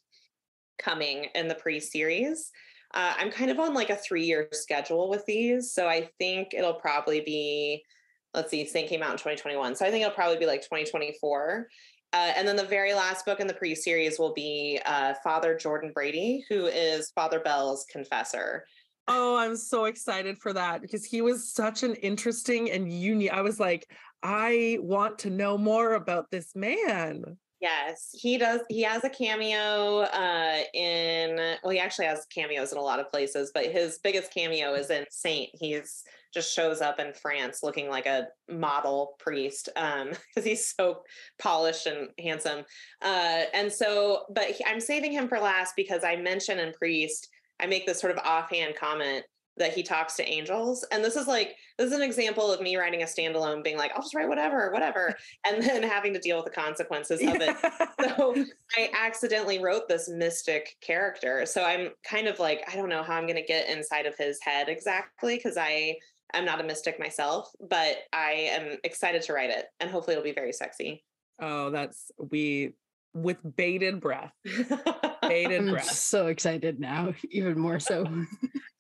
coming in the Priest series. Uh, I'm kind of on like a three year schedule with these. So I think it'll probably be let's see, Saint came out in 2021. So I think it'll probably be like 2024. Uh, and then the very last book in the Priest series will be uh, Father Jordan Brady, who is Father Bell's confessor. Oh, I'm so excited for that because he was such an interesting and unique. I was like, I want to know more about this man. Yes, he does. He has a cameo uh, in, well, he actually has cameos in a lot of places, but his biggest cameo is in Saint. He's just shows up in France looking like a model priest um because he's so polished and handsome. Uh and so but he, i'm saving him for last because i mention in priest i make this sort of offhand comment that he talks to angels. And this is like this is an example of me writing a standalone being like i'll just write whatever whatever and then having to deal with the consequences of it. So i accidentally wrote this mystic character. So i'm kind of like i don't know how i'm going to get inside of his head exactly because i I'm not a mystic myself, but I am excited to write it and hopefully it'll be very sexy. Oh, that's we with bated breath. bated I'm breath. so excited now, even more so.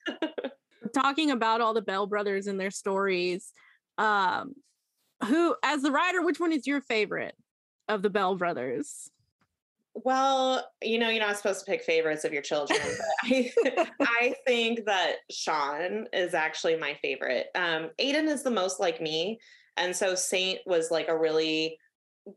Talking about all the Bell brothers and their stories. Um, who, as the writer, which one is your favorite of the Bell brothers? Well, you know, you're not supposed to pick favorites of your children, but I, I think that Sean is actually my favorite. Um, Aiden is the most like me. And so Saint was like a really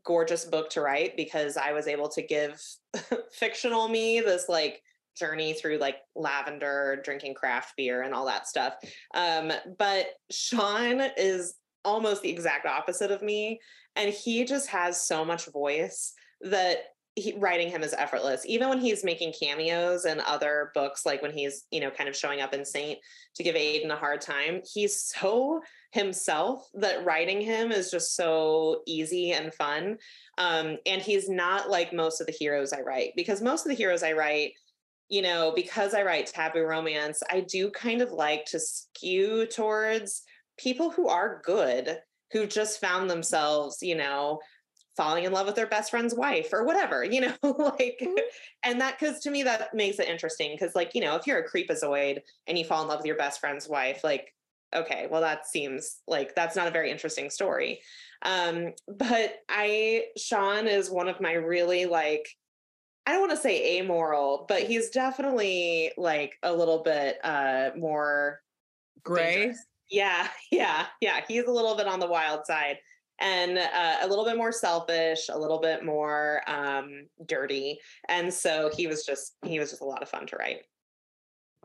gorgeous book to write because I was able to give fictional me this like journey through like lavender, drinking craft beer, and all that stuff. Um, but Sean is almost the exact opposite of me. And he just has so much voice that he, writing him is effortless. Even when he's making cameos in other books, like when he's, you know, kind of showing up in Saint to give Aiden a hard time, he's so himself that writing him is just so easy and fun. Um, and he's not like most of the heroes I write, because most of the heroes I write, you know, because I write taboo romance, I do kind of like to skew towards people who are good, who just found themselves, you know, falling in love with their best friend's wife or whatever, you know, like, mm-hmm. and that, cause to me, that makes it interesting. Cause like, you know, if you're a creepazoid and you fall in love with your best friend's wife, like, okay, well, that seems like that's not a very interesting story. Um, but I, Sean is one of my really like, I don't want to say amoral, but he's definitely like a little bit uh more gray. Dangerous. Yeah, yeah, yeah. He's a little bit on the wild side and uh, a little bit more selfish, a little bit more um, dirty. And so he was just he was just a lot of fun to write.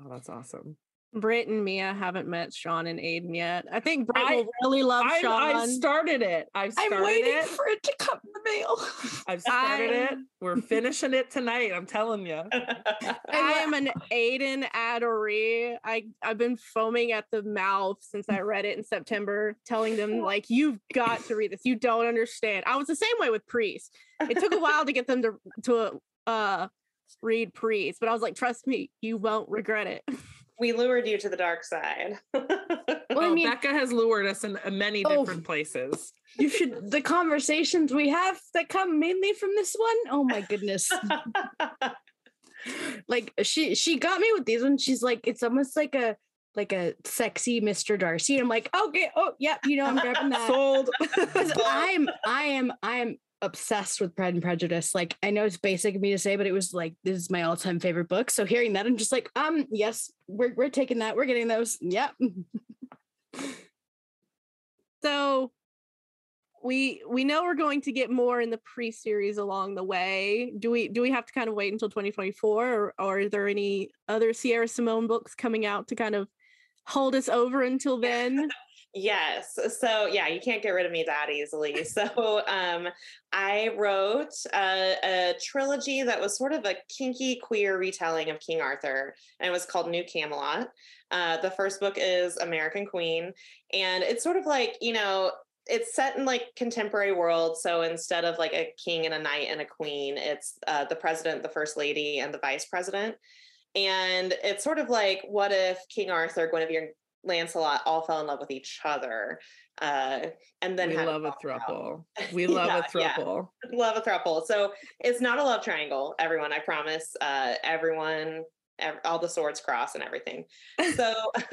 Oh, that's awesome. Britt and Mia haven't met Sean and Aiden yet. I think Britt I, will really love I, Sean. I started it. I've started I'm waiting it. for it to come in the mail. I've started it. We're finishing it tonight. I'm telling you. I am an Aiden adoree. I I've been foaming at the mouth since I read it in September, telling them like, "You've got to read this. You don't understand." I was the same way with Priest. It took a while to get them to to uh read Priest, but I was like, "Trust me, you won't regret it." we lured you to the dark side. well, I oh, mean, Becca has lured us in uh, many oh, different places. You should the conversations we have that come mainly from this one. Oh my goodness. like she she got me with these ones. She's like, it's almost like a like a sexy Mr. Darcy. I'm like, okay, oh yeah, you know, I'm grabbing that. Sold. I'm I am I am obsessed with Pride and Prejudice. Like I know it's basic of me to say, but it was like this is my all-time favorite book. So hearing that, I'm just like, um, yes, we're we're taking that. We're getting those. Yep. so we we know we're going to get more in the Priest series along the way. Do we do we have to kind of wait until 2024 or, or are there any other Sierra Simone books coming out to kind of hold us over until then? Yes. So yeah, you can't get rid of me that easily. So um, I wrote a, a, trilogy that was sort of a kinky queer retelling of King Arthur, and it was called New Camelot. Uh, the first book is American Queen, and it's sort of like you know it's set in like contemporary world so instead of like a king and a knight and a queen it's uh, the president the first lady and the vice president and it's sort of like what if king arthur guinevere Lancelot all fell in love with each other. Uh, and then we love a throuple. We love yeah, a throuple. Yeah. Love a throuple. So it's not a love triangle, everyone. I promise. Uh, everyone all the swords cross and everything. So,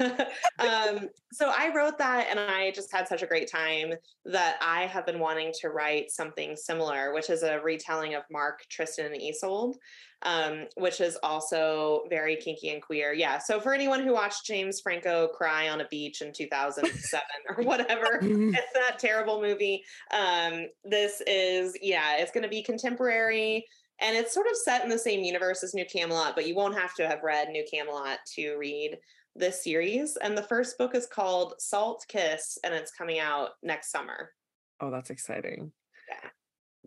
um, so I wrote that, and I just had such a great time that I have been wanting to write something similar, which is a retelling of Mark, Tristan, and Isolde, um, which is also very kinky and queer. Yeah. So for anyone who watched James Franco cry on a beach in 2007 or whatever, it's that terrible movie. Um, this is yeah, it's going to be contemporary and it's sort of set in the same universe as New Camelot, but you won't have to have read New Camelot to read this series. And the first book is called Salt Kiss, and it's coming out next summer. Oh, that's exciting. Yeah.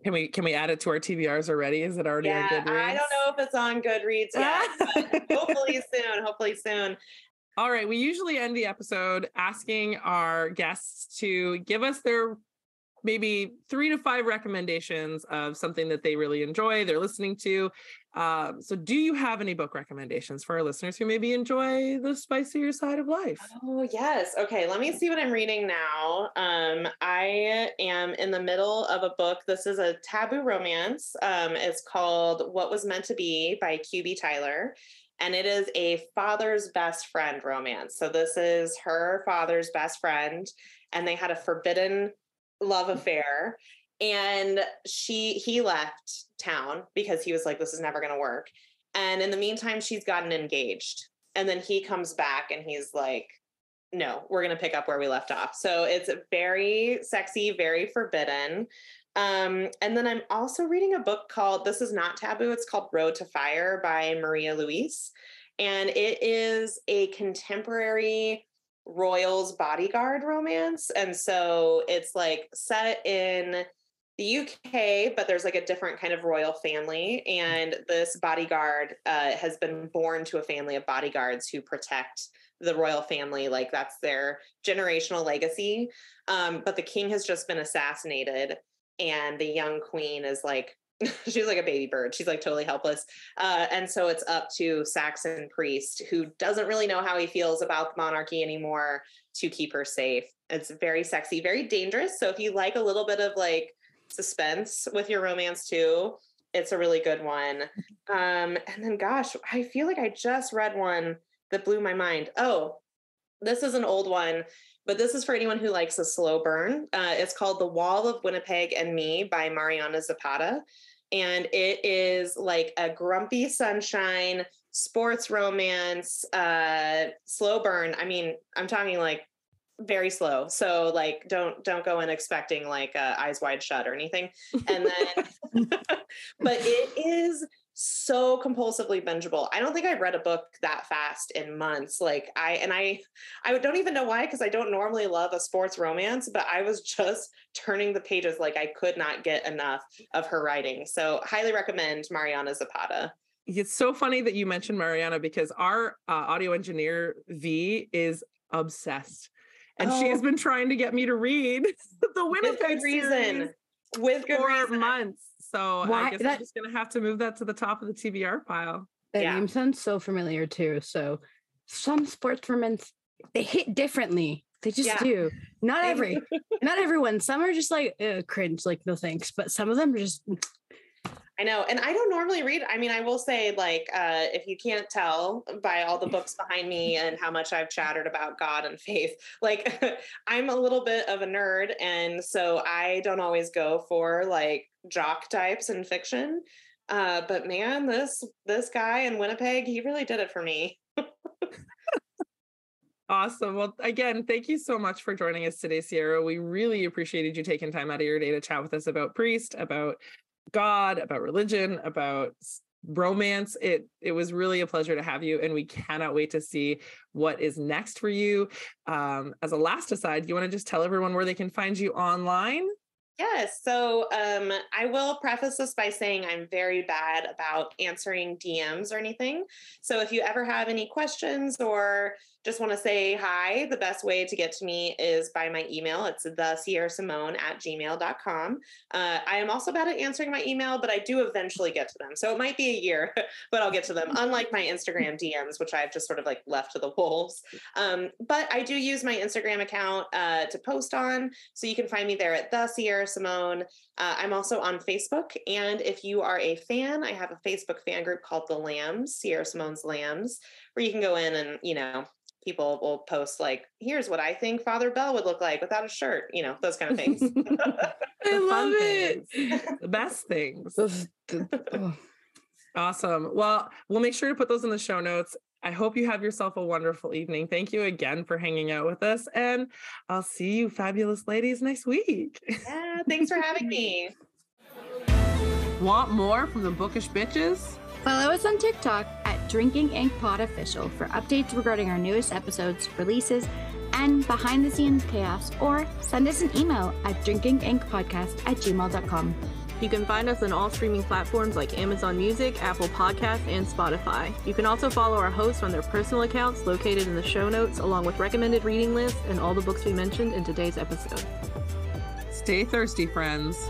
Can we can we add it to our TBRs already? Is it already yeah, on Goodreads? I don't know if it's on Goodreads yet. hopefully soon. Hopefully soon. All right. We usually end the episode asking our guests to give us their maybe three to five recommendations of something that they really enjoy, they're listening to. Um, so, do you have any book recommendations for our listeners who maybe enjoy the spicier side of life? Oh, yes. Okay, let me see what I'm reading now. Um, I am in the middle of a book. This is a taboo romance. Um, it's called What Was Meant to Be by QB Tyler. And it is a father's best friend romance. So, this is her father's best friend, and they had a forbidden love affair and she he left town because he was like this is never going to work and in the meantime she's gotten engaged and then he comes back and he's like no we're going to pick up where we left off. So it's very sexy very forbidden um, and then i'm also reading a book called this is not taboo it's called road to fire by maria luis and it is a contemporary Royals bodyguard romance. And so it's like set in the UK, but there's like a different kind of royal family. And this bodyguard uh, has been born to a family of bodyguards who protect the royal family. Like that's their generational legacy. Um, but the king has just been assassinated. And the young queen is like she's like a baby bird. She's like totally helpless. Uh, and so it's up to Saxon Priest, who doesn't really know how he feels about the monarchy anymore, to keep her safe. It's very sexy, very dangerous. So if you like a little bit of like suspense with your romance too, it's a really good one. Um, and then, gosh, I feel like I just read one that blew my mind. Oh, this is an old one but this is for anyone who likes a slow burn. Uh, it's called The Wall of Winnipeg and Me by Mariana Zapata and it is like a grumpy sunshine sports romance uh slow burn. I mean i'm talking like very slow. So like don't don't go in expecting like uh, eyes wide shut or anything. And then but it is so compulsively bingeable. I don't think I've read a book that fast in months. Like I and I I don't even know why because I don't normally love a sports romance, but I was just turning the pages like I could not get enough of her writing. So highly recommend Mariana Zapata. It's so funny that you mentioned Mariana because our uh, audio engineer V is obsessed. And oh. she has been trying to get me to read the Winnipeg reason. With good for reason. months. So Why, I guess that, I'm just gonna have to move that to the top of the TBR pile. That yeah. name sounds so familiar too. So some sports sportsmen they hit differently. They just yeah. do. Not every, not everyone. Some are just like uh, cringe, like no thanks. But some of them are just I know. And I don't normally read. I mean, I will say, like, uh, if you can't tell by all the books behind me and how much I've chattered about God and faith, like, I'm a little bit of a nerd. And so I don't always go for like jock types in fiction. Uh, but man, this this guy in Winnipeg, he really did it for me. Awesome. Well, again, thank you so much for joining us today, Sierra. We really appreciated you taking time out of your day to chat with us about Priest, about God, about religion, about romance. It it was really a pleasure to have you, and we cannot wait to see what is next for you. Um, as a last aside, you want to just tell everyone where they can find you online? Yes. So um, I will preface this by saying I'm very bad about answering DMs or anything. So if you ever have any questions or just want to say hi, the best way to get to me is by my email. It's the Sierra Simone at gmail.com. Uh, I am also bad at answering my email, but I do eventually get to them. So it might be a year, but I'll get to them, unlike my Instagram DMs, which I've just sort of like left to the wolves. Um, but I do use my Instagram account uh, to post on. So you can find me there at the Sierra Simone. Uh, I'm also on Facebook. And if you are a fan, I have a Facebook fan group called The Lambs, Sierra Simone's Lambs, where you can go in and, you know, people will post like, here's what I think Father Bell would look like without a shirt, you know, those kind of things. I love it. the best things. Those- the- oh. Awesome. Well, we'll make sure to put those in the show notes. I hope you have yourself a wonderful evening. Thank you again for hanging out with us. And I'll see you, fabulous ladies, next week. yeah, thanks for having me. Want more from the bookish bitches? Follow us on TikTok at Drinking Ink Pod Official for updates regarding our newest episodes, releases, and behind the scenes chaos, or send us an email at drinkinginkpodcast at gmail.com. You can find us on all streaming platforms like Amazon Music, Apple Podcasts, and Spotify. You can also follow our hosts on their personal accounts located in the show notes, along with recommended reading lists and all the books we mentioned in today's episode. Stay thirsty, friends.